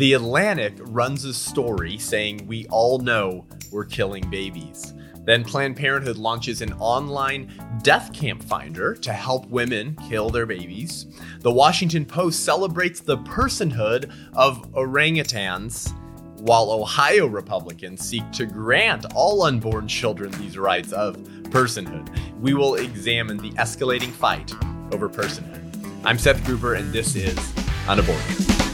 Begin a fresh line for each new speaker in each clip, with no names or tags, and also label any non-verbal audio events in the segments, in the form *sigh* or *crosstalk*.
The Atlantic runs a story saying we all know we're killing babies. Then Planned Parenthood launches an online death camp finder to help women kill their babies. The Washington Post celebrates the personhood of orangutans, while Ohio Republicans seek to grant all unborn children these rights of personhood. We will examine the escalating fight over personhood. I'm Seth Gruber, and this is Unaborted.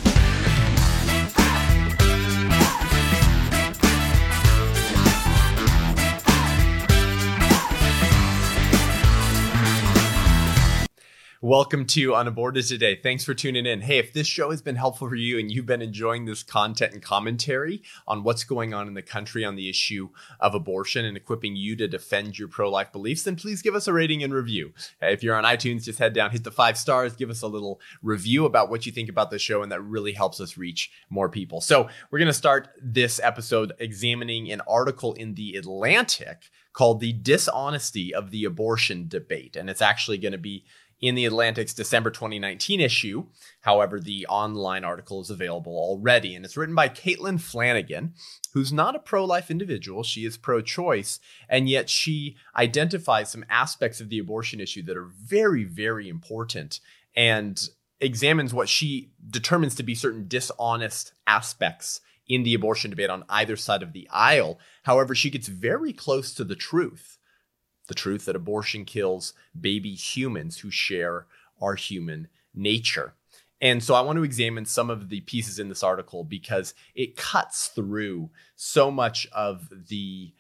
Welcome to Unaborted today. Thanks for tuning in. Hey, if this show has been helpful for you and you've been enjoying this content and commentary on what's going on in the country on the issue of abortion and equipping you to defend your pro life beliefs, then please give us a rating and review. Uh, if you're on iTunes, just head down, hit the five stars, give us a little review about what you think about the show, and that really helps us reach more people. So, we're going to start this episode examining an article in The Atlantic called The Dishonesty of the Abortion Debate. And it's actually going to be in the Atlantic's December 2019 issue. However, the online article is available already, and it's written by Caitlin Flanagan, who's not a pro life individual. She is pro choice, and yet she identifies some aspects of the abortion issue that are very, very important and examines what she determines to be certain dishonest aspects in the abortion debate on either side of the aisle. However, she gets very close to the truth the truth that abortion kills baby humans who share our human nature. And so I want to examine some of the pieces in this article because it cuts through so much of the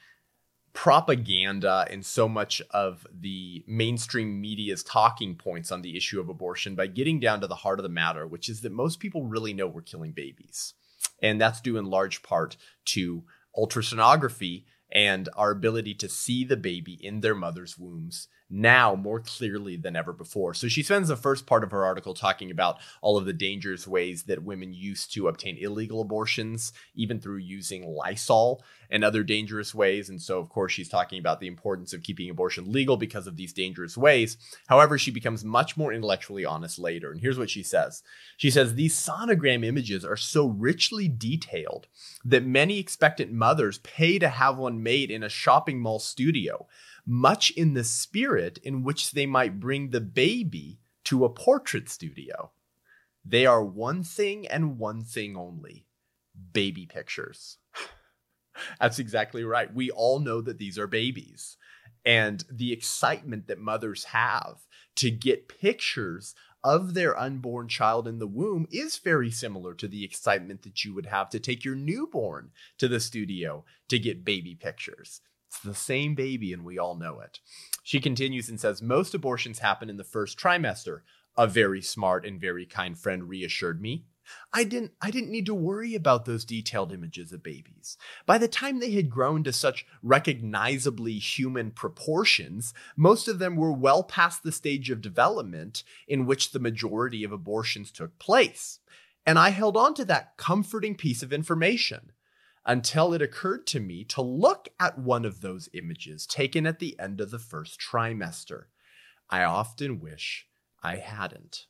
propaganda and so much of the mainstream media's talking points on the issue of abortion by getting down to the heart of the matter, which is that most people really know we're killing babies. And that's due in large part to ultrasonography and our ability to see the baby in their mother's wombs now more clearly than ever before. So she spends the first part of her article talking about all of the dangerous ways that women used to obtain illegal abortions, even through using Lysol and other dangerous ways. And so, of course, she's talking about the importance of keeping abortion legal because of these dangerous ways. However, she becomes much more intellectually honest later. And here's what she says She says, These sonogram images are so richly detailed that many expectant mothers pay to have one made in a shopping mall studio much in the spirit in which they might bring the baby to a portrait studio. They are one thing and one thing only baby pictures. *sighs* That's exactly right. We all know that these are babies. And the excitement that mothers have to get pictures of their unborn child in the womb is very similar to the excitement that you would have to take your newborn to the studio to get baby pictures. It's the same baby, and we all know it. She continues and says, Most abortions happen in the first trimester. A very smart and very kind friend reassured me. I didn't I didn't need to worry about those detailed images of babies. By the time they had grown to such recognizably human proportions, most of them were well past the stage of development in which the majority of abortions took place. And I held on to that comforting piece of information until it occurred to me to look at one of those images taken at the end of the first trimester. I often wish I hadn't.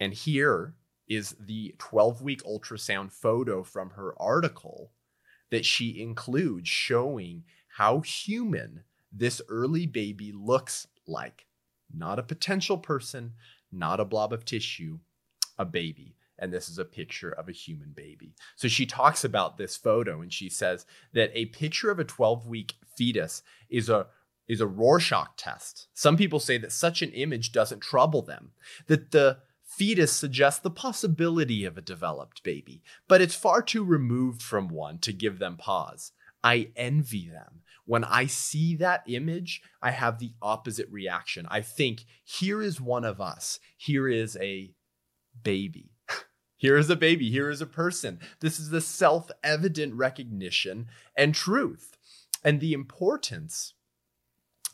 And here is the 12 week ultrasound photo from her article that she includes showing how human this early baby looks like. Not a potential person, not a blob of tissue, a baby and this is a picture of a human baby. So she talks about this photo and she says that a picture of a 12 week fetus is a is a Rorschach test. Some people say that such an image doesn't trouble them, that the fetus suggests the possibility of a developed baby, but it's far too removed from one to give them pause. I envy them. When I see that image, I have the opposite reaction. I think, here is one of us. Here is a baby here is a baby. Here is a person. This is the self evident recognition and truth. And the importance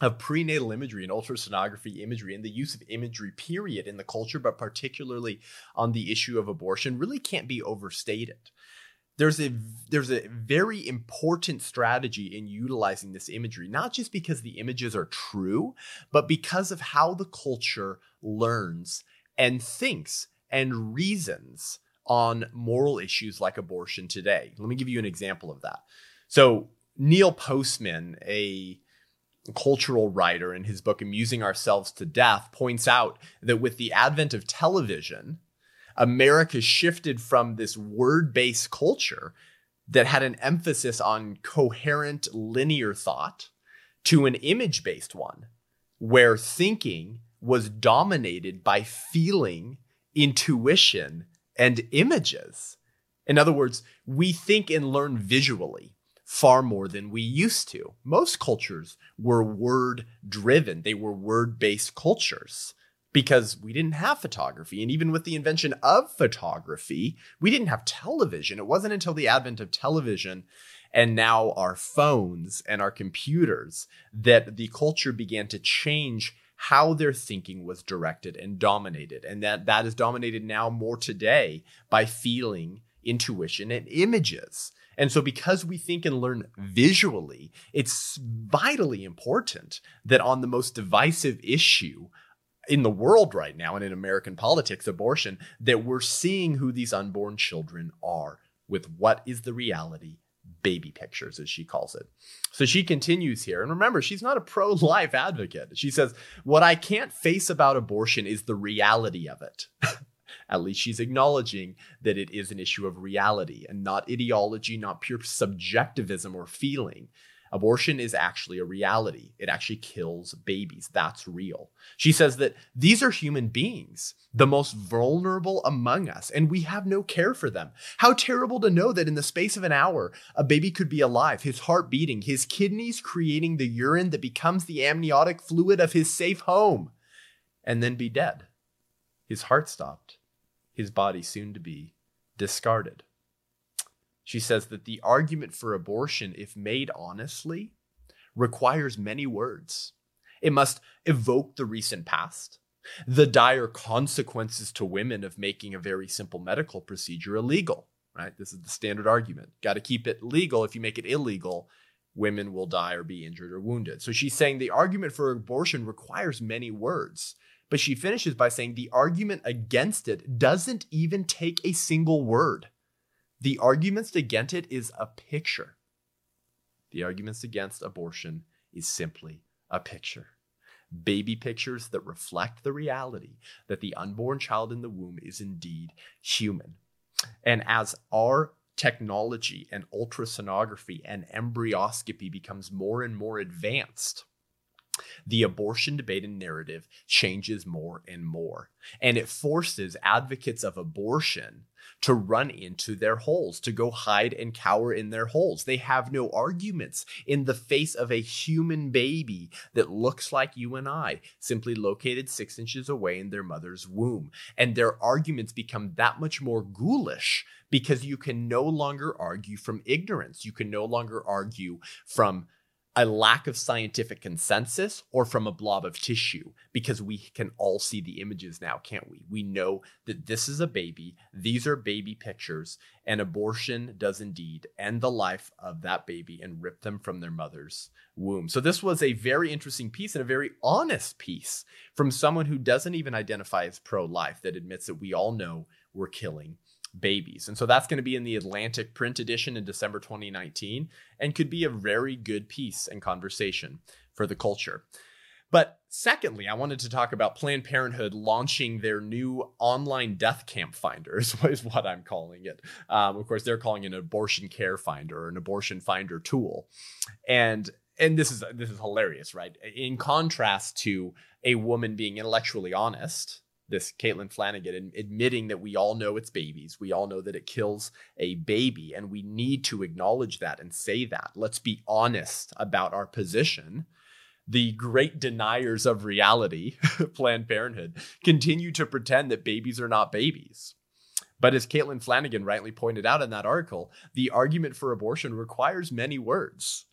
of prenatal imagery and ultrasonography imagery and the use of imagery, period, in the culture, but particularly on the issue of abortion, really can't be overstated. There's a there's a very important strategy in utilizing this imagery, not just because the images are true, but because of how the culture learns and thinks and reasons on moral issues like abortion today. Let me give you an example of that. So, Neil Postman, a cultural writer in his book Amusing Ourselves to Death, points out that with the advent of television, America shifted from this word based culture that had an emphasis on coherent linear thought to an image based one where thinking was dominated by feeling, intuition, and images. In other words, we think and learn visually far more than we used to. Most cultures were word driven, they were word based cultures because we didn't have photography. And even with the invention of photography, we didn't have television. It wasn't until the advent of television and now our phones and our computers that the culture began to change how their thinking was directed and dominated. And that that is dominated now more today by feeling intuition and images. And so because we think and learn visually it's vitally important that on the most divisive issue in the world right now and in American politics, abortion, that we're seeing who these unborn children are with what is the reality baby pictures, as she calls it. So she continues here. And remember, she's not a pro life advocate. She says, What I can't face about abortion is the reality of it. *laughs* At least she's acknowledging that it is an issue of reality and not ideology, not pure subjectivism or feeling. Abortion is actually a reality. It actually kills babies. That's real. She says that these are human beings, the most vulnerable among us, and we have no care for them. How terrible to know that in the space of an hour, a baby could be alive, his heart beating, his kidneys creating the urine that becomes the amniotic fluid of his safe home, and then be dead. His heart stopped, his body soon to be discarded. She says that the argument for abortion, if made honestly, requires many words. It must evoke the recent past, the dire consequences to women of making a very simple medical procedure illegal, right? This is the standard argument. Got to keep it legal. If you make it illegal, women will die or be injured or wounded. So she's saying the argument for abortion requires many words. But she finishes by saying the argument against it doesn't even take a single word. The arguments against it is a picture. The arguments against abortion is simply a picture. Baby pictures that reflect the reality that the unborn child in the womb is indeed human. And as our technology and ultrasonography and embryoscopy becomes more and more advanced, the abortion debate and narrative changes more and more. And it forces advocates of abortion to run into their holes, to go hide and cower in their holes. They have no arguments in the face of a human baby that looks like you and I, simply located six inches away in their mother's womb. And their arguments become that much more ghoulish because you can no longer argue from ignorance. You can no longer argue from a lack of scientific consensus or from a blob of tissue because we can all see the images now, can't we? We know that this is a baby, these are baby pictures, and abortion does indeed end the life of that baby and rip them from their mother's womb. So, this was a very interesting piece and a very honest piece from someone who doesn't even identify as pro life, that admits that we all know we're killing babies. And so that's going to be in the Atlantic print edition in December 2019 and could be a very good piece and conversation for the culture. But secondly, I wanted to talk about Planned Parenthood launching their new online death camp finder, *laughs* is what I'm calling it. Um, of course, they're calling it an abortion care finder or an abortion finder tool. And and this is this is hilarious, right? In contrast to a woman being intellectually honest this Caitlin Flanagan admitting that we all know it's babies. We all know that it kills a baby, and we need to acknowledge that and say that. Let's be honest about our position. The great deniers of reality, *laughs* Planned Parenthood, continue to pretend that babies are not babies. But as Caitlin Flanagan rightly pointed out in that article, the argument for abortion requires many words.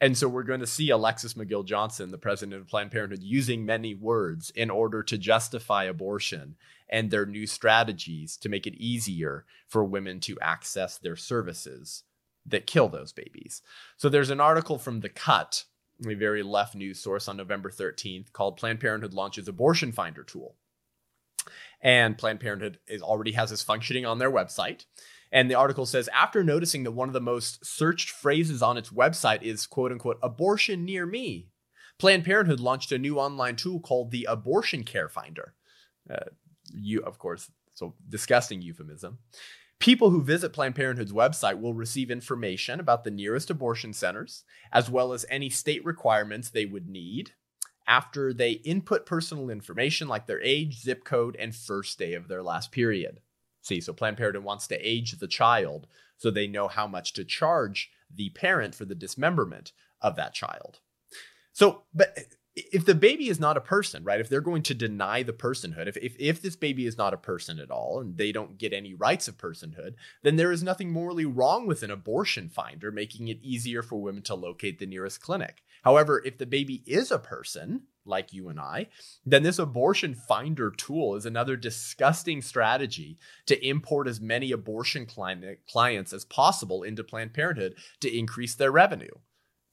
And so we're going to see Alexis McGill Johnson, the president of Planned Parenthood, using many words in order to justify abortion and their new strategies to make it easier for women to access their services that kill those babies. So there's an article from The Cut, a very left news source on November 13th, called Planned Parenthood Launches Abortion Finder Tool. And Planned Parenthood is already has this functioning on their website. And the article says after noticing that one of the most searched phrases on its website is quote unquote abortion near me, Planned Parenthood launched a new online tool called the Abortion Care Finder. Uh, you, of course, so disgusting euphemism. People who visit Planned Parenthood's website will receive information about the nearest abortion centers, as well as any state requirements they would need after they input personal information like their age, zip code, and first day of their last period. See, so Planned Parenthood wants to age the child so they know how much to charge the parent for the dismemberment of that child. So, but if the baby is not a person, right? If they're going to deny the personhood, if, if if this baby is not a person at all and they don't get any rights of personhood, then there is nothing morally wrong with an abortion finder making it easier for women to locate the nearest clinic. However, if the baby is a person, like you and I, then this abortion finder tool is another disgusting strategy to import as many abortion clients as possible into Planned Parenthood to increase their revenue.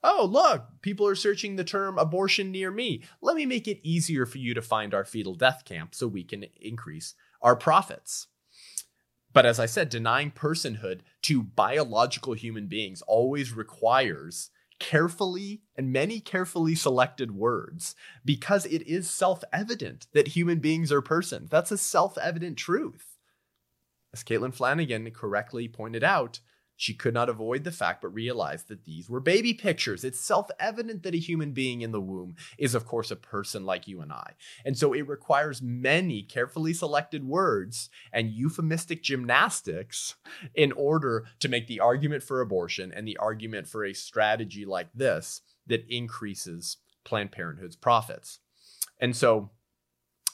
Oh, look, people are searching the term abortion near me. Let me make it easier for you to find our fetal death camp so we can increase our profits. But as I said, denying personhood to biological human beings always requires carefully and many carefully selected words because it is self evident that human beings are persons. That's a self evident truth. As Caitlin Flanagan correctly pointed out, she could not avoid the fact but realized that these were baby pictures. It's self evident that a human being in the womb is, of course, a person like you and I. And so it requires many carefully selected words and euphemistic gymnastics in order to make the argument for abortion and the argument for a strategy like this that increases Planned Parenthood's profits. And so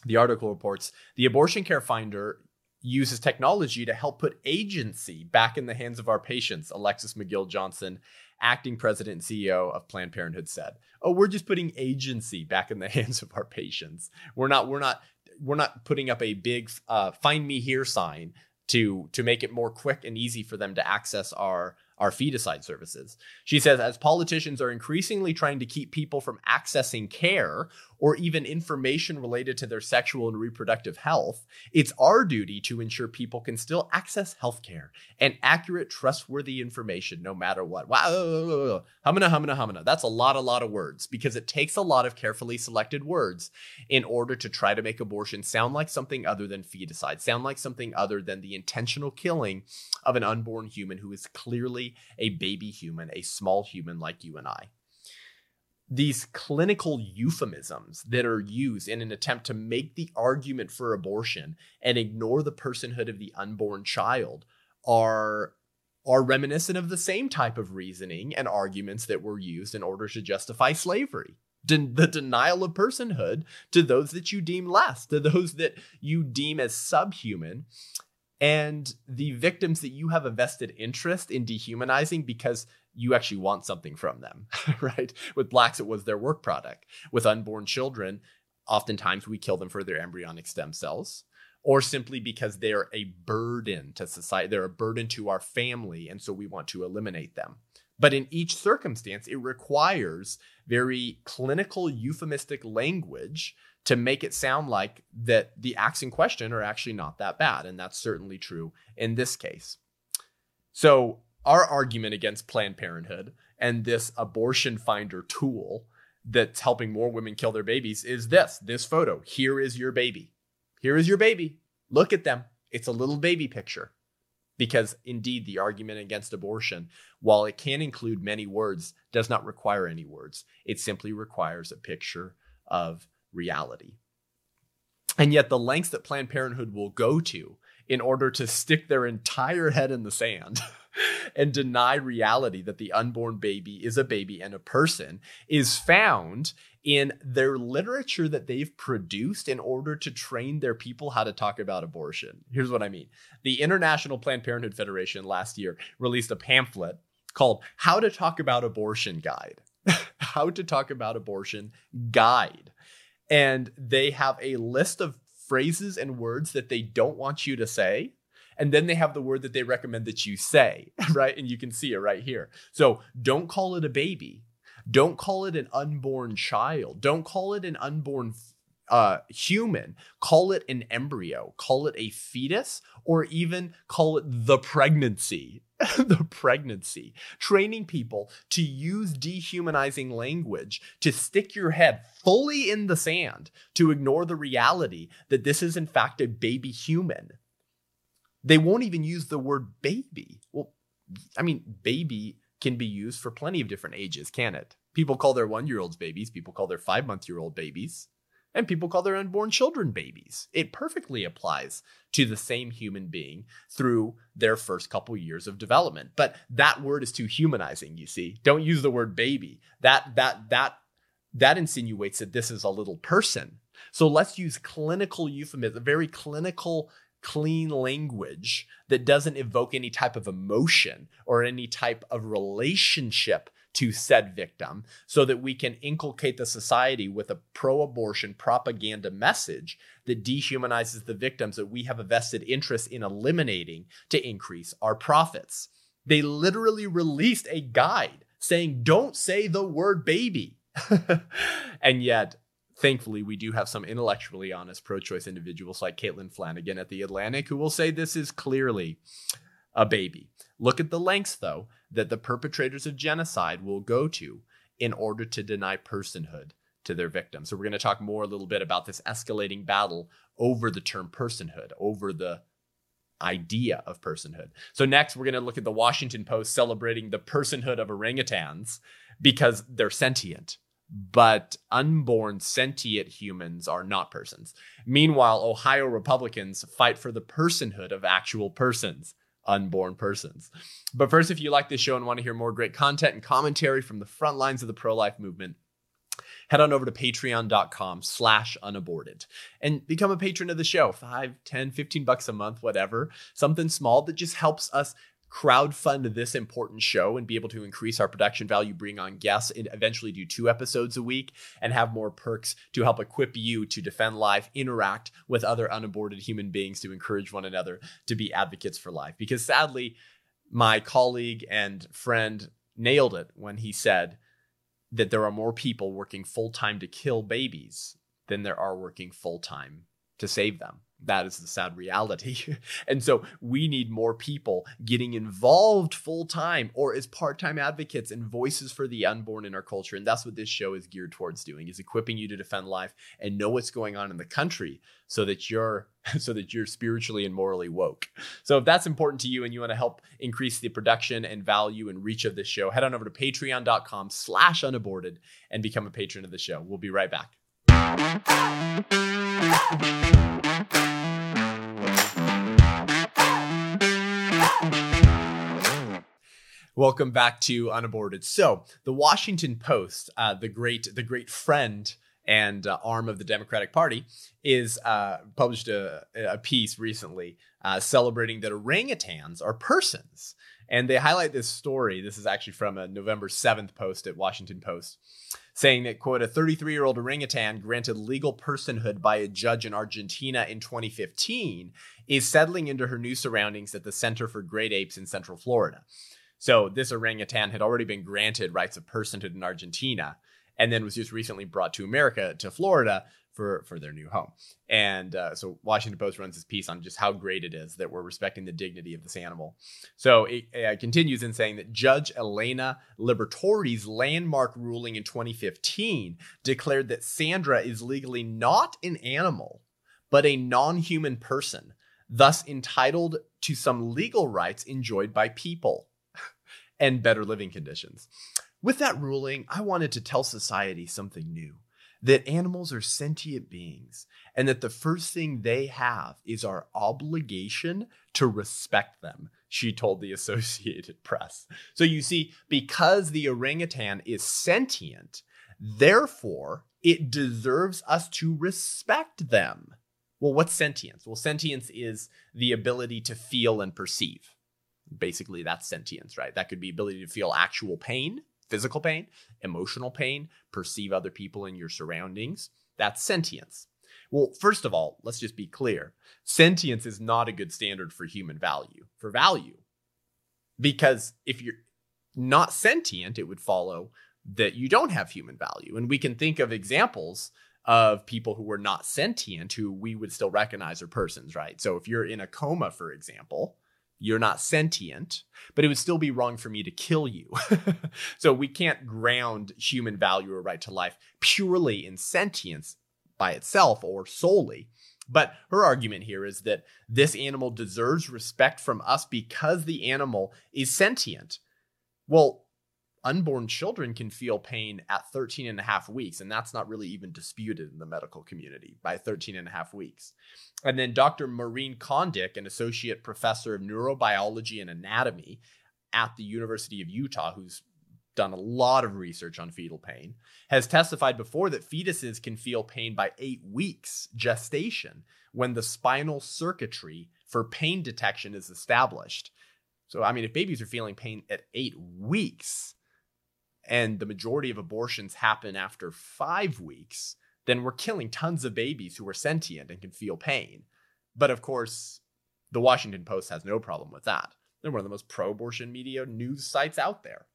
the article reports the abortion care finder uses technology to help put agency back in the hands of our patients, Alexis McGill Johnson, acting president and CEO of Planned Parenthood said. Oh, we're just putting agency back in the *laughs* hands of our patients. We're not we're not we're not putting up a big uh, find me here sign to to make it more quick and easy for them to access our our feticide services. She says, as politicians are increasingly trying to keep people from accessing care or even information related to their sexual and reproductive health, it's our duty to ensure people can still access healthcare and accurate, trustworthy information no matter what. Wow, humana, humana, humana. That's a lot, a lot of words because it takes a lot of carefully selected words in order to try to make abortion sound like something other than feticide, sound like something other than the intentional killing of an unborn human who is clearly a baby human, a small human like you and I these clinical euphemisms that are used in an attempt to make the argument for abortion and ignore the personhood of the unborn child are are reminiscent of the same type of reasoning and arguments that were used in order to justify slavery. The denial of personhood to those that you deem less, to those that you deem as subhuman, and the victims that you have a vested interest in dehumanizing because you actually want something from them, *laughs* right? With blacks, it was their work product. With unborn children, oftentimes we kill them for their embryonic stem cells or simply because they're a burden to society. They're a burden to our family. And so we want to eliminate them. But in each circumstance, it requires very clinical euphemistic language to make it sound like that the acts in question are actually not that bad. And that's certainly true in this case. So our argument against Planned Parenthood and this abortion finder tool that's helping more women kill their babies is this this photo. Here is your baby. Here is your baby. Look at them. It's a little baby picture. Because indeed, the argument against abortion, while it can include many words, does not require any words. It simply requires a picture of reality. And yet, the lengths that Planned Parenthood will go to in order to stick their entire head in the sand *laughs* and deny reality that the unborn baby is a baby and a person is found in their literature that they've produced in order to train their people how to talk about abortion. Here's what I mean the International Planned Parenthood Federation last year released a pamphlet called How to Talk About Abortion Guide. *laughs* how to Talk About Abortion Guide. And they have a list of phrases and words that they don't want you to say and then they have the word that they recommend that you say, *laughs* right? And you can see it right here. So don't call it a baby. Don't call it an unborn child. Don't call it an unborn uh, human, call it an embryo, call it a fetus, or even call it the pregnancy. *laughs* the pregnancy. Training people to use dehumanizing language, to stick your head fully in the sand, to ignore the reality that this is, in fact, a baby human. They won't even use the word baby. Well, I mean, baby can be used for plenty of different ages, can it? People call their one year olds babies, people call their five month year old babies and people call their unborn children babies. It perfectly applies to the same human being through their first couple years of development. But that word is too humanizing, you see. Don't use the word baby. That that that that insinuates that this is a little person. So let's use clinical euphemism, very clinical clean language that doesn't evoke any type of emotion or any type of relationship to said victim so that we can inculcate the society with a pro abortion propaganda message that dehumanizes the victims that we have a vested interest in eliminating to increase our profits. They literally released a guide saying, don't say the word baby. *laughs* and yet, thankfully, we do have some intellectually honest pro choice individuals like Caitlin Flanagan at The Atlantic who will say this is clearly a baby. Look at the lengths, though, that the perpetrators of genocide will go to in order to deny personhood to their victims. So, we're going to talk more a little bit about this escalating battle over the term personhood, over the idea of personhood. So, next, we're going to look at the Washington Post celebrating the personhood of orangutans because they're sentient. But unborn sentient humans are not persons. Meanwhile, Ohio Republicans fight for the personhood of actual persons unborn persons. But first, if you like this show and want to hear more great content and commentary from the front lines of the pro-life movement, head on over to patreon.com slash unaborted and become a patron of the show 5 10 15 bucks a month whatever something small that just helps us crowdfund this important show and be able to increase our production value, bring on guests, and eventually do two episodes a week and have more perks to help equip you to defend life, interact with other unaborted human beings to encourage one another to be advocates for life. Because sadly, my colleague and friend nailed it when he said that there are more people working full time to kill babies than there are working full time to save them that is the sad reality. *laughs* and so we need more people getting involved full time or as part time advocates and voices for the unborn in our culture. And that's what this show is geared towards doing is equipping you to defend life and know what's going on in the country so that you're *laughs* so that you're spiritually and morally woke. So if that's important to you and you want to help increase the production and value and reach of this show, head on over to patreon.com slash unaborted and become a patron of the show. We'll be right back. Welcome back to Unaborted. So, the Washington Post, uh, the great, the great friend and uh, arm of the Democratic Party, is uh, published a, a, piece recently uh, celebrating that orangutans are persons, and they highlight this story. This is actually from a November seventh post at Washington Post, saying that quote a 33 year old orangutan granted legal personhood by a judge in Argentina in 2015 is settling into her new surroundings at the Center for Great Apes in Central Florida. So this orangutan had already been granted rights of personhood in Argentina and then was just recently brought to America, to Florida, for, for their new home. And uh, so Washington Post runs this piece on just how great it is that we're respecting the dignity of this animal. So it, it continues in saying that Judge Elena Liberatori's landmark ruling in 2015 declared that Sandra is legally not an animal, but a non human person, thus entitled to some legal rights enjoyed by people *laughs* and better living conditions. With that ruling, I wanted to tell society something new that animals are sentient beings and that the first thing they have is our obligation to respect them, she told the *laughs* Associated Press. So you see, because the orangutan is sentient, therefore it deserves us to respect them. Well, what's sentience? Well, sentience is the ability to feel and perceive basically that's sentience, right? That could be ability to feel actual pain, physical pain, emotional pain, perceive other people in your surroundings. That's sentience. Well, first of all, let's just be clear. Sentience is not a good standard for human value, for value. Because if you're not sentient, it would follow that you don't have human value. And we can think of examples of people who were not sentient who we would still recognize are persons, right? So if you're in a coma, for example, you're not sentient, but it would still be wrong for me to kill you. *laughs* so we can't ground human value or right to life purely in sentience by itself or solely. But her argument here is that this animal deserves respect from us because the animal is sentient. Well, unborn children can feel pain at 13 and a half weeks and that's not really even disputed in the medical community by 13 and a half weeks. And then dr maureen Condic an associate professor of neurobiology and anatomy at the university of utah who's done a lot of research on fetal pain has testified before that fetuses can feel pain by eight weeks gestation when the spinal circuitry for pain detection is established. So i mean if babies are feeling pain at eight weeks and the majority of abortions happen after five weeks, then we're killing tons of babies who are sentient and can feel pain. But of course, the Washington Post has no problem with that. They're one of the most pro abortion media news sites out there.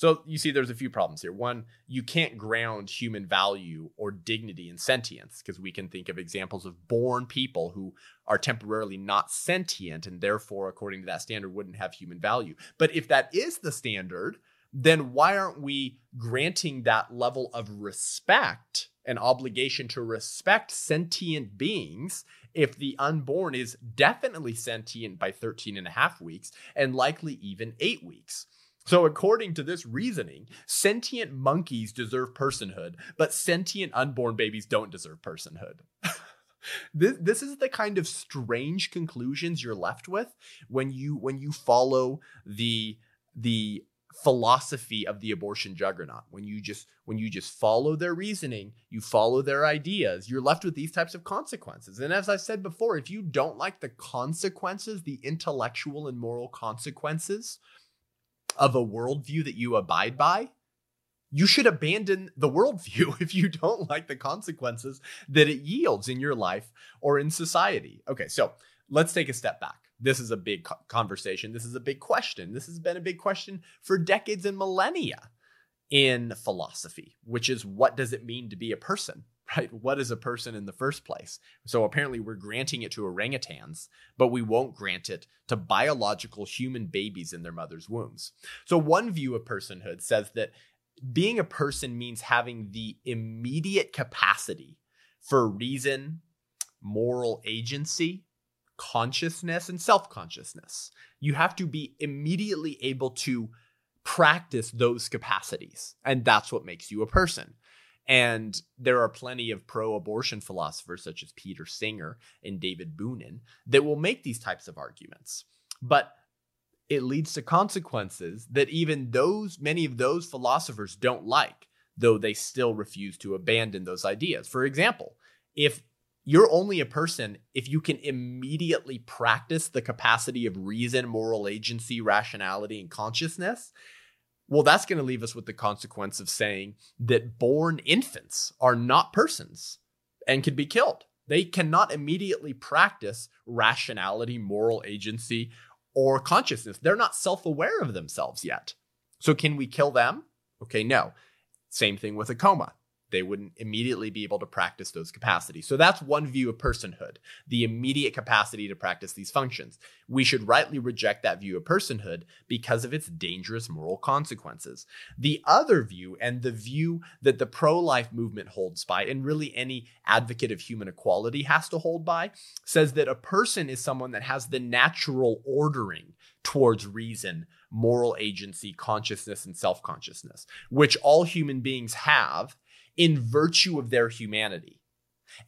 So you see, there's a few problems here. One, you can't ground human value or dignity in sentience because we can think of examples of born people who are temporarily not sentient and therefore, according to that standard, wouldn't have human value. But if that is the standard, then why aren't we granting that level of respect and obligation to respect sentient beings if the unborn is definitely sentient by 13 and a half weeks and likely even eight weeks? So, according to this reasoning, sentient monkeys deserve personhood, but sentient unborn babies don't deserve personhood. *laughs* this, this is the kind of strange conclusions you're left with when you when you follow the the philosophy of the abortion juggernaut. When you just when you just follow their reasoning you follow their ideas you're left with these types of consequences. And as i said before if you don't like the consequences the intellectual and moral consequences of a worldview that you abide by you should abandon the worldview *laughs* if you don't like the consequences that it yields in your life or in society. Okay so let's take a step back this is a big conversation. This is a big question. This has been a big question for decades and millennia in philosophy, which is what does it mean to be a person? *laughs* Right? What is a person in the first place? So apparently we're granting it to orangutans, but we won't grant it to biological human babies in their mother's wombs. So one view of personhood says that being a person means having the immediate capacity for reason, moral agency, consciousness and self consciousness. You have to be immediately able to practice those capacities. And that's what makes you a person. And there are plenty of pro abortion philosophers, such as Peter Singer and David Boonin, that will make these types of arguments. But it leads to consequences that even those, many of those philosophers don't like, though they still refuse to abandon those ideas. For example, if you're only a person if you can immediately practice the capacity of reason, moral agency, rationality, and consciousness. Well, that's going to leave us with the consequence of saying that born infants are not persons and can be killed. They cannot immediately practice rationality, moral agency, or consciousness. They're not self aware of themselves yet. So, can we kill them? Okay, no. Same thing with a coma they wouldn't immediately be able to practice those capacities. So that's one view of personhood, the immediate capacity to practice these functions. We should rightly reject that view of personhood because of its dangerous moral consequences. The other view, and the view that the pro life movement holds by, and really any advocate of human equality has to hold by, says that a person is someone that has the natural ordering towards reason, moral agency, consciousness, and self consciousness, which all human beings have in virtue of their humanity,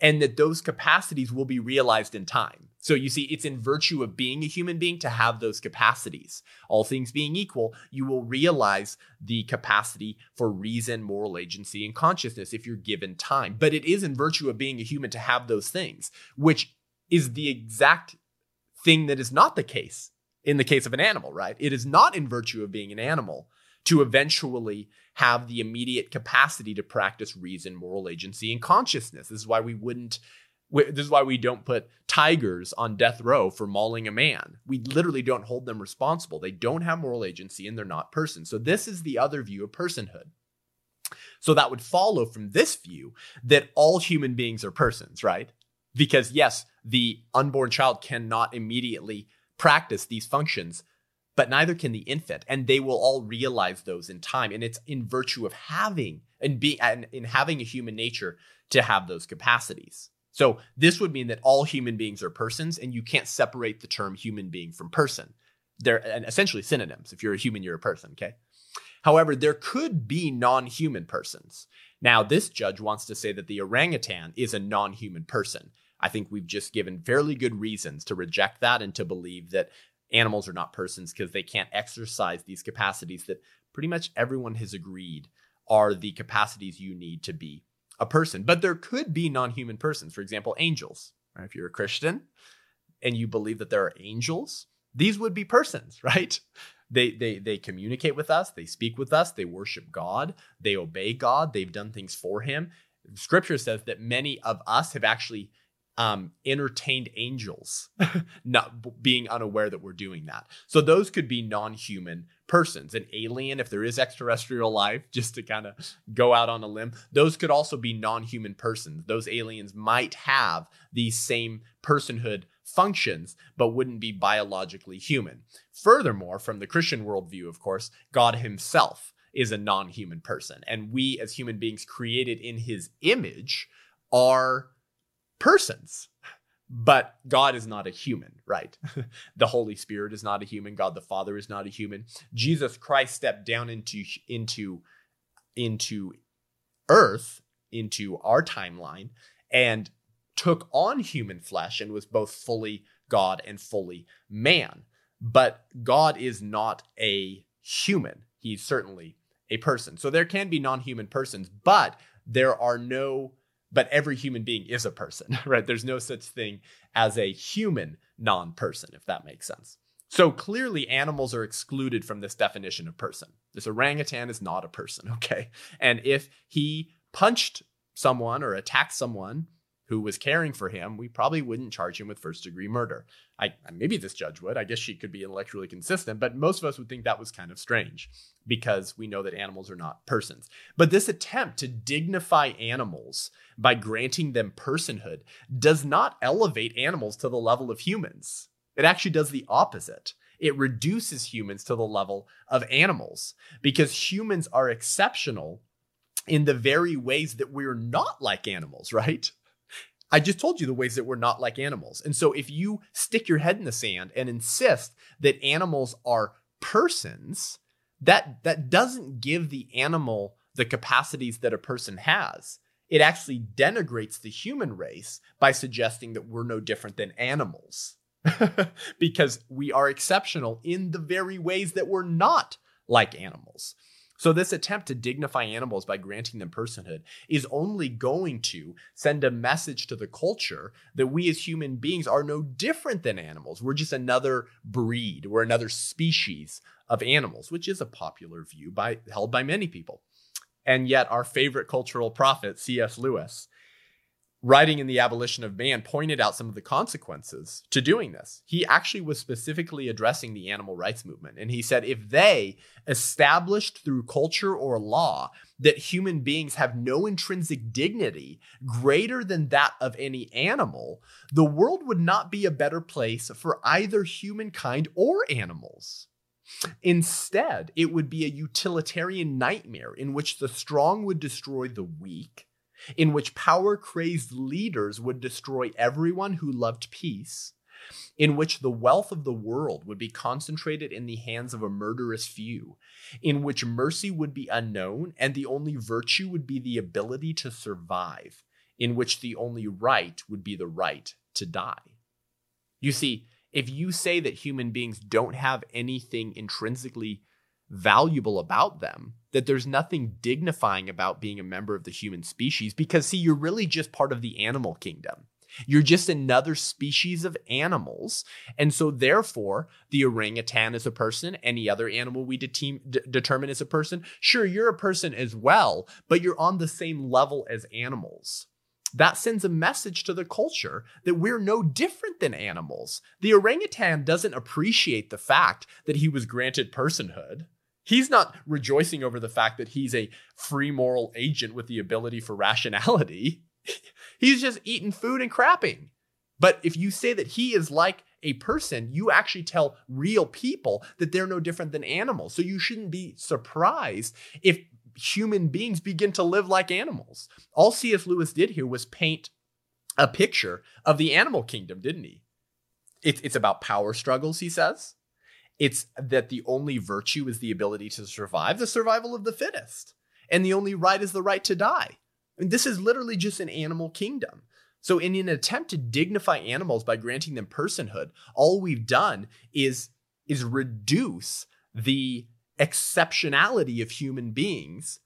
and that those capacities will be realized in time. So you see, it's in virtue of being a human being to have those capacities. All things being equal, you will realize the capacity for reason, moral agency, and consciousness if you're given time. But it is in virtue of being a human to have those things, which is the exact thing that is not the case in the case of an animal, right? It is not in virtue of being an animal to eventually have the immediate capacity to practice reason, moral agency, and consciousness. This is why we wouldn't. This is why we don't put tigers on death row for mauling a man. We literally don't hold them responsible. They don't have moral agency and they're not persons. So, this is the other view of personhood. So that would follow from this view that all human beings are persons, right? Because yes, the unborn child cannot immediately practice these functions, but neither can the infant. And they will all realize those in time. And it's in virtue of having and being and in having a human nature to have those capacities. So this would mean that all human beings are persons, and you can't separate the term human being from person. They're essentially synonyms. If you're a human, you're a person, okay? However, there could be non human persons. Now, this judge wants to say that the orangutan is a non human person. I think we've just given fairly good reasons to reject that and to believe that animals are not persons because they can't exercise these capacities that pretty much everyone has agreed are the capacities you need to be a person. But there could be non human persons, for example, angels. Right? If you're a Christian and you believe that there are angels, these would be persons, *laughs* right? They, they, they communicate with us, they speak with us, they worship God, they obey God, they've done things for Him. Scripture says that many of us have actually um, entertained angels, *laughs* not being unaware that we're doing that. So those could be non-human persons, an alien if there is extraterrestrial life, *laughs* just to kind of go out on a limb. Those could also be non-human persons. Those aliens might have these same personhood functions, but wouldn't be biologically human. Furthermore, from the Christian worldview, of course, God Himself is a non-human person, and we as human beings created in His image are persons. But God is not a human, right? *laughs* the Holy Spirit is not a human. God the Father is not a human. Jesus Christ stepped down into into into earth, into our timeline, and took on human flesh and was both fully God and fully man. But God is not a human. He's certainly a person. So there can be non human persons, but there are no but every human being is a person, *laughs* right? There's no such thing as a human non person, if that makes sense. So clearly, animals are excluded from this definition of person. This orangutan is not a person, *laughs* okay? And if he punched someone or attacked someone who was caring for him, we probably wouldn't charge him with first degree murder. I maybe this judge would. I guess she could be intellectually consistent, but most of us would think that was kind of strange because we know that animals are not persons. But this attempt to dignify animals by granting them personhood does not elevate animals to the level of humans. It actually does the opposite. It reduces humans to the level of animals because humans are exceptional in the very ways that we're not like animals, right? I just told you the ways that we're not like animals. And so if you stick your head in the sand and insist that animals are persons, that that doesn't give the animal the capacities that a person has. It actually denigrates the human race by suggesting that we're no different than animals. *laughs* because we are exceptional in the very ways that we're not like animals. So, this attempt to dignify animals by granting them personhood is only going to send a message to the culture that we as human beings are no different than animals. We're just another breed, we're another species of animals, which is a popular view by, held by many people. And yet, our favorite cultural prophet, C.S. Lewis, writing in The Abolition of Man, pointed out some of the consequences to doing this. He actually was specifically addressing the animal rights movement. And he said if they established through culture or law that human beings have no intrinsic dignity greater than that of any animal, the world would not be a better place for either humankind or animals. Instead, it would be a utilitarian nightmare in which the strong would destroy the weak in which power crazed leaders would destroy everyone who loved peace, in which the wealth of the world would be concentrated in the hands of a murderous few, in which mercy would be unknown and the only virtue would be the ability to survive, in which the only right would be the right to die. You see, if you say that human beings don't have anything intrinsically valuable about them, that there's nothing dignifying about being a member of the human species because, see, you're really just part of the animal kingdom. You're just another species of animals. And so, therefore, the orangutan is a person. Any other animal we de- determine is a person. Sure, you're a person as well, but you're on the same level as animals. That sends a message to the culture that we're no different than animals. The orangutan doesn't appreciate the fact that he was granted personhood He's not rejoicing over the fact that he's a free moral agent with the ability for rationality. *laughs* he's just eating food and crapping. But if you say that he is like a person, you actually tell real people that they're no different than animals. So you shouldn't be surprised if human beings begin to live like animals. All C.S. Lewis did here was paint a picture of the animal kingdom, didn't he? It's, it's about power struggles, he says. It's that the only virtue is the ability to survive, the survival of the fittest. And the only right is the right to die. This is literally just an animal kingdom. So, in an attempt to dignify animals by granting them personhood, all we've done is, is reduce the exceptionality of human beings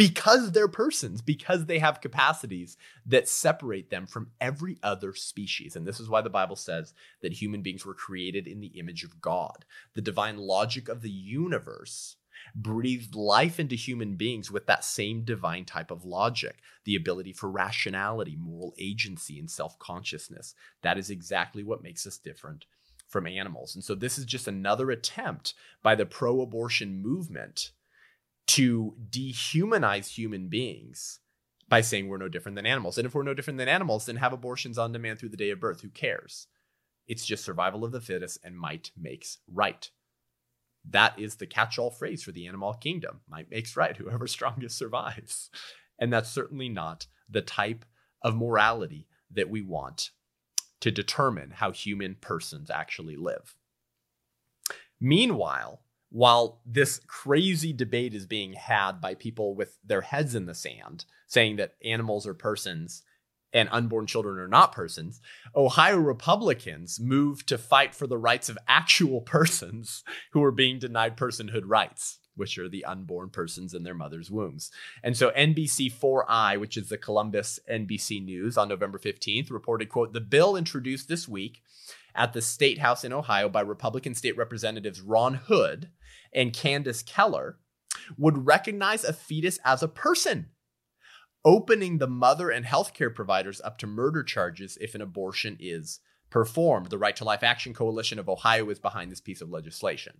because they're persons, because they have capacities that separate them from every other species. And this is why the Bible says that human beings were created in the image of God. The divine logic of the universe breathed life into human beings with that same divine type of logic, the ability for rationality, moral agency, and self consciousness. That is exactly what makes us different from animals. And so this is just another attempt by the pro abortion movement to dehumanize human beings by saying we're no different than animals. And if we're no different than animals, then have abortions on demand through the day of birth. Who cares? It's just survival of the fittest and might makes right. That is the catch all phrase for the animal kingdom. Might makes right. Whoever *laughs* strongest survives. And that's certainly not the type of morality that we want to determine how human persons actually live. Meanwhile, while this crazy debate is being had by people with their heads in the sand, saying that animals are persons and unborn children are not persons, Ohio Republicans moved to fight for the rights of actual *laughs* persons who are being denied personhood rights which are the unborn persons in their mother's wombs. And so NBC4i, which is the Columbus NBC News on November 15th, reported, quote, the bill introduced this week at the State House in Ohio by Republican state representatives Ron Hood and Candice Keller would recognize a fetus as a person, opening the mother and healthcare providers up to murder charges if an abortion is performed. The Right to Life Action Coalition of Ohio is behind this piece of legislation.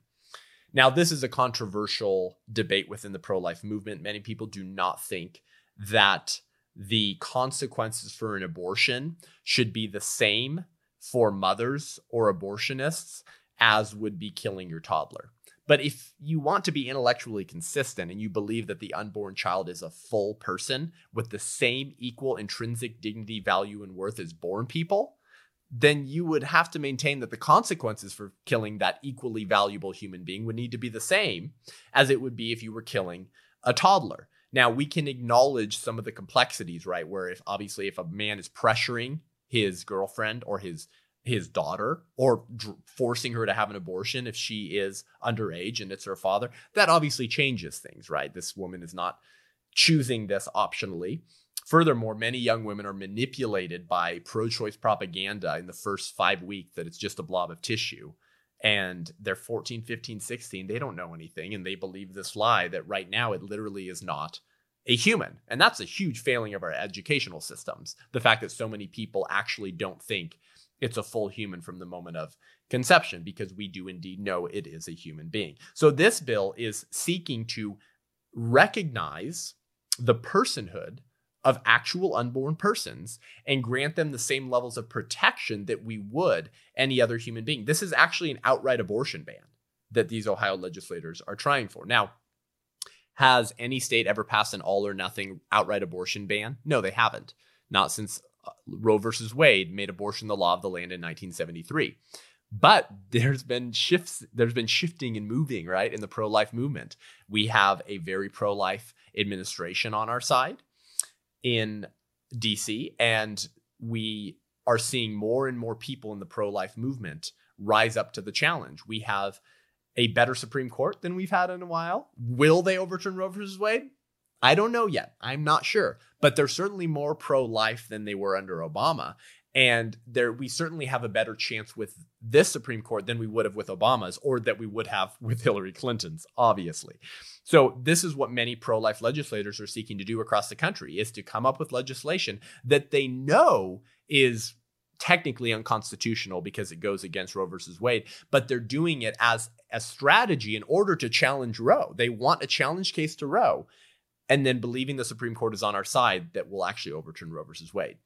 Now, this is a controversial debate within the pro life movement. Many people do not think that the consequences for an abortion should be the same for mothers or abortionists as would be killing your toddler. But if you want to be intellectually consistent and you believe that the unborn child is a full person with the same equal intrinsic dignity, value, and worth as born people, then you would have to maintain that the consequences for killing that equally valuable human being would need to be the same as it would be if you were killing a toddler. Now, we can acknowledge some of the complexities, right? Where if obviously if a man is pressuring his girlfriend or his his daughter or dr- forcing her to have an abortion if she is underage and it's her father, that obviously changes things, right? This woman is not choosing this optionally. Furthermore, many young women are manipulated by pro choice propaganda in the first five weeks that it's just a blob of tissue. And they're 14, 15, 16. They don't know anything. And they believe this lie that right now it literally is not a human. And that's a huge failing of our educational systems. The fact that so many people actually don't think it's a full human from the moment of conception, because we do indeed know it is a human being. So this bill is seeking to recognize the personhood of actual unborn persons and grant them the same levels of protection that we would any other human being. This is actually an outright abortion ban that these Ohio legislators are trying for. Now, has any state ever passed an all or nothing outright abortion ban? No, they haven't. Not since Roe versus Wade made abortion the law of the land in 1973. But there's been shifts, there's been shifting and moving, right, in the pro life movement. We have a very pro life administration on our side in DC, and we are seeing more and more people in the pro life movement rise up to the challenge. We have a better Supreme Court than we've had in a while. Will they overturn Roe versus Wade? I don't know yet. I'm not sure, but they're certainly more pro life than they were under Obama. And there, we certainly have a better chance with this Supreme Court than we would have with Obama's or that we would have *laughs* with Hillary Clinton's, obviously. So this is what many pro-life legislators are seeking to do across the country is to come up with legislation that they know is technically unconstitutional because it goes against Roe versus Wade, but they're doing it as a strategy in order to challenge Roe. They want a challenge case to Roe and then believing the Supreme Court is on our side that will actually overturn Roe versus Wade.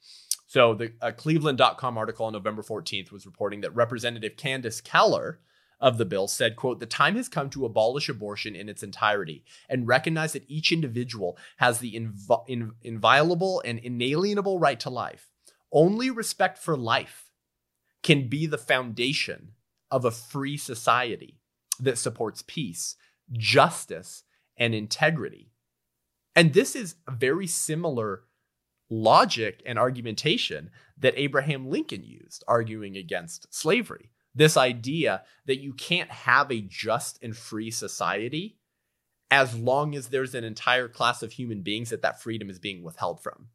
So the uh, cleveland.com article on November 14th was reporting that Representative Candice Keller of the bill said, quote, the time has come to abolish abortion in its entirety and recognize that each individual has the inv- in- inviolable and inalienable right to life. Only respect for life can be the foundation of a free society that supports peace, justice, and integrity. And this is a very similar logic and argumentation that Abraham Lincoln used arguing against slavery. This idea that you can't have a just and free society as long as there's an entire class of human beings that that freedom is being withheld from,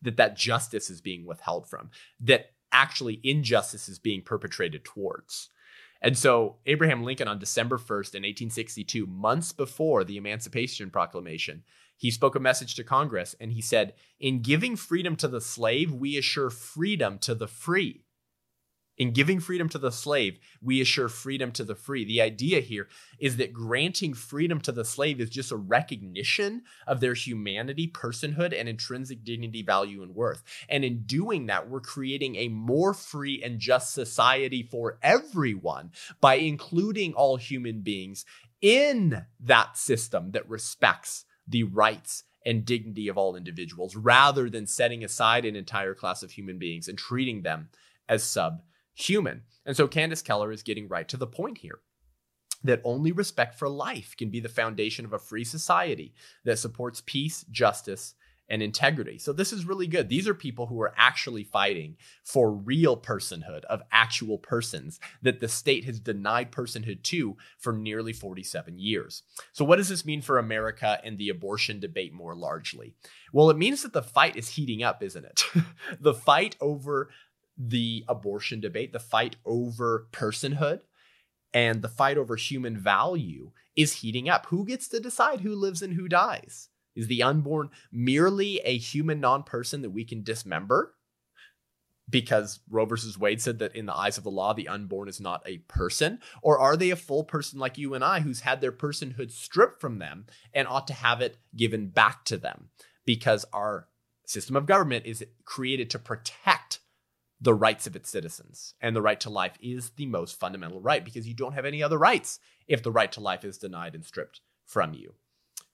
that that justice is being withheld from, that actually injustice is being perpetrated towards. And so Abraham Lincoln on December 1st in 1862, months before the Emancipation Proclamation, he spoke a message to Congress and he said, In giving freedom to the slave, we assure freedom to the free. In giving freedom to the slave, we assure freedom to the free. The idea here is that granting freedom to the slave is just a recognition of their humanity, personhood, and intrinsic dignity, value, and worth. And in doing that, we're creating a more free and just society for everyone by including all human beings in that system that respects the rights and dignity of all individuals rather than setting aside an entire class of human beings and treating them as subhuman. And so Candice Keller is getting right to the point here that only respect for life can be the foundation of a free society that supports peace, justice, and integrity. So this is really good. These are people who are actually fighting for real personhood of actual persons that the state has denied personhood to for nearly 47 years. So what does this mean for America and the abortion debate more largely? Well, it means that the fight is heating up, isn't it? *laughs* the fight over the abortion debate, the fight over personhood, and the fight over human value is heating up. Who gets to decide who lives and who dies? Is the unborn merely a human non person that we can dismember? Because Roe versus Wade said that in the eyes of the law, the unborn is not a person? Or are they a full person like you and I who's had their personhood stripped from them and ought to have it given back to them? Because our system of government is created to protect the rights of its citizens. And the right to life is the most fundamental right because you don't have any other rights if the right to life is denied and stripped from you.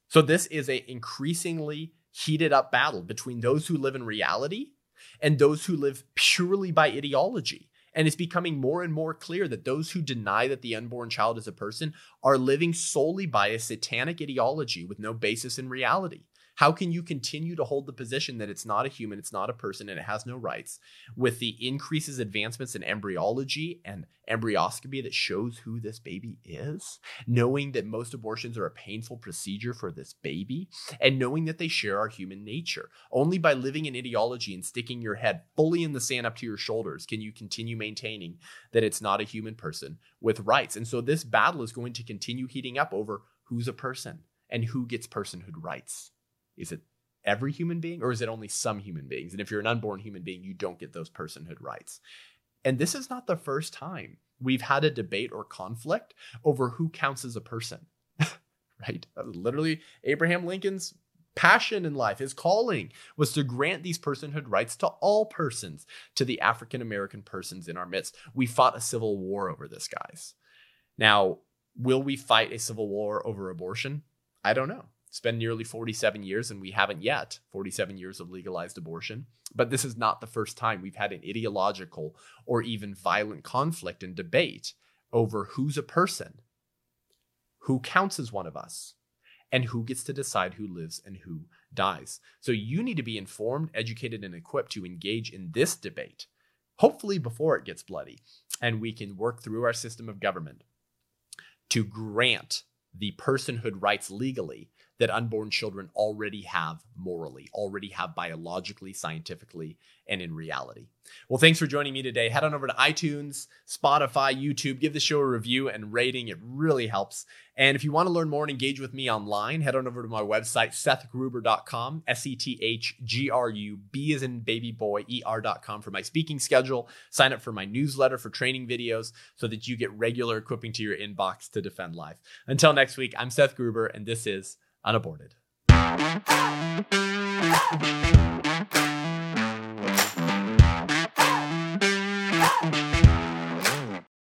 So this is a increasingly heated up battle between those who live in reality and those who live purely by ideology. And it's becoming more and more clear that those who deny that the unborn child is a person are living solely by a satanic ideology with no basis in reality. How can you continue to hold the position that it's not a human, it's not a person, and it has no rights with the increases advancements in embryology and embryoscopy that shows who this baby is, knowing that most abortions are a painful procedure for this baby, and knowing that they share our human nature? Only by living in ideology and sticking your head fully in the sand up to your shoulders can you continue maintaining that it's not a human person with rights. And so this battle is going to continue heating up over who's a person and who gets personhood rights. Is it every human being or is it only some human beings? And if you're an unborn human being, you don't get those personhood rights. And this is not the first time we've had a debate or conflict over who counts as a person, *laughs* right? Uh, literally, Abraham Lincoln's passion in life, his calling was to grant these personhood rights to all persons, to the African American persons in our midst. We fought a civil war over this, guys. Now, will we fight a civil war over abortion? I don't know. It's been nearly 47 years, and we haven't yet 47 years of legalized abortion. But this is not the first time we've had an ideological or even violent conflict and debate over who's a person, who counts as one of us, and who gets to decide who lives and who dies. So you need to be informed, educated, and equipped to engage in this debate, hopefully before it gets bloody, and we can work through our system of government to grant the personhood rights legally that unborn children already have morally, already have biologically, scientifically, and in reality. Well, thanks for joining me today. Head on over to iTunes, Spotify, YouTube, give the show a review and rating. It really helps. And if you want to learn more and engage with me online, head on over to my website, sethgruber.com, S E T H G R U B is in baby boy, E R.com for my speaking schedule. Sign up for my newsletter for training videos so that you get regular equipping to your inbox to defend life. Until next week, I'm Seth Gruber, and this is Unaborted.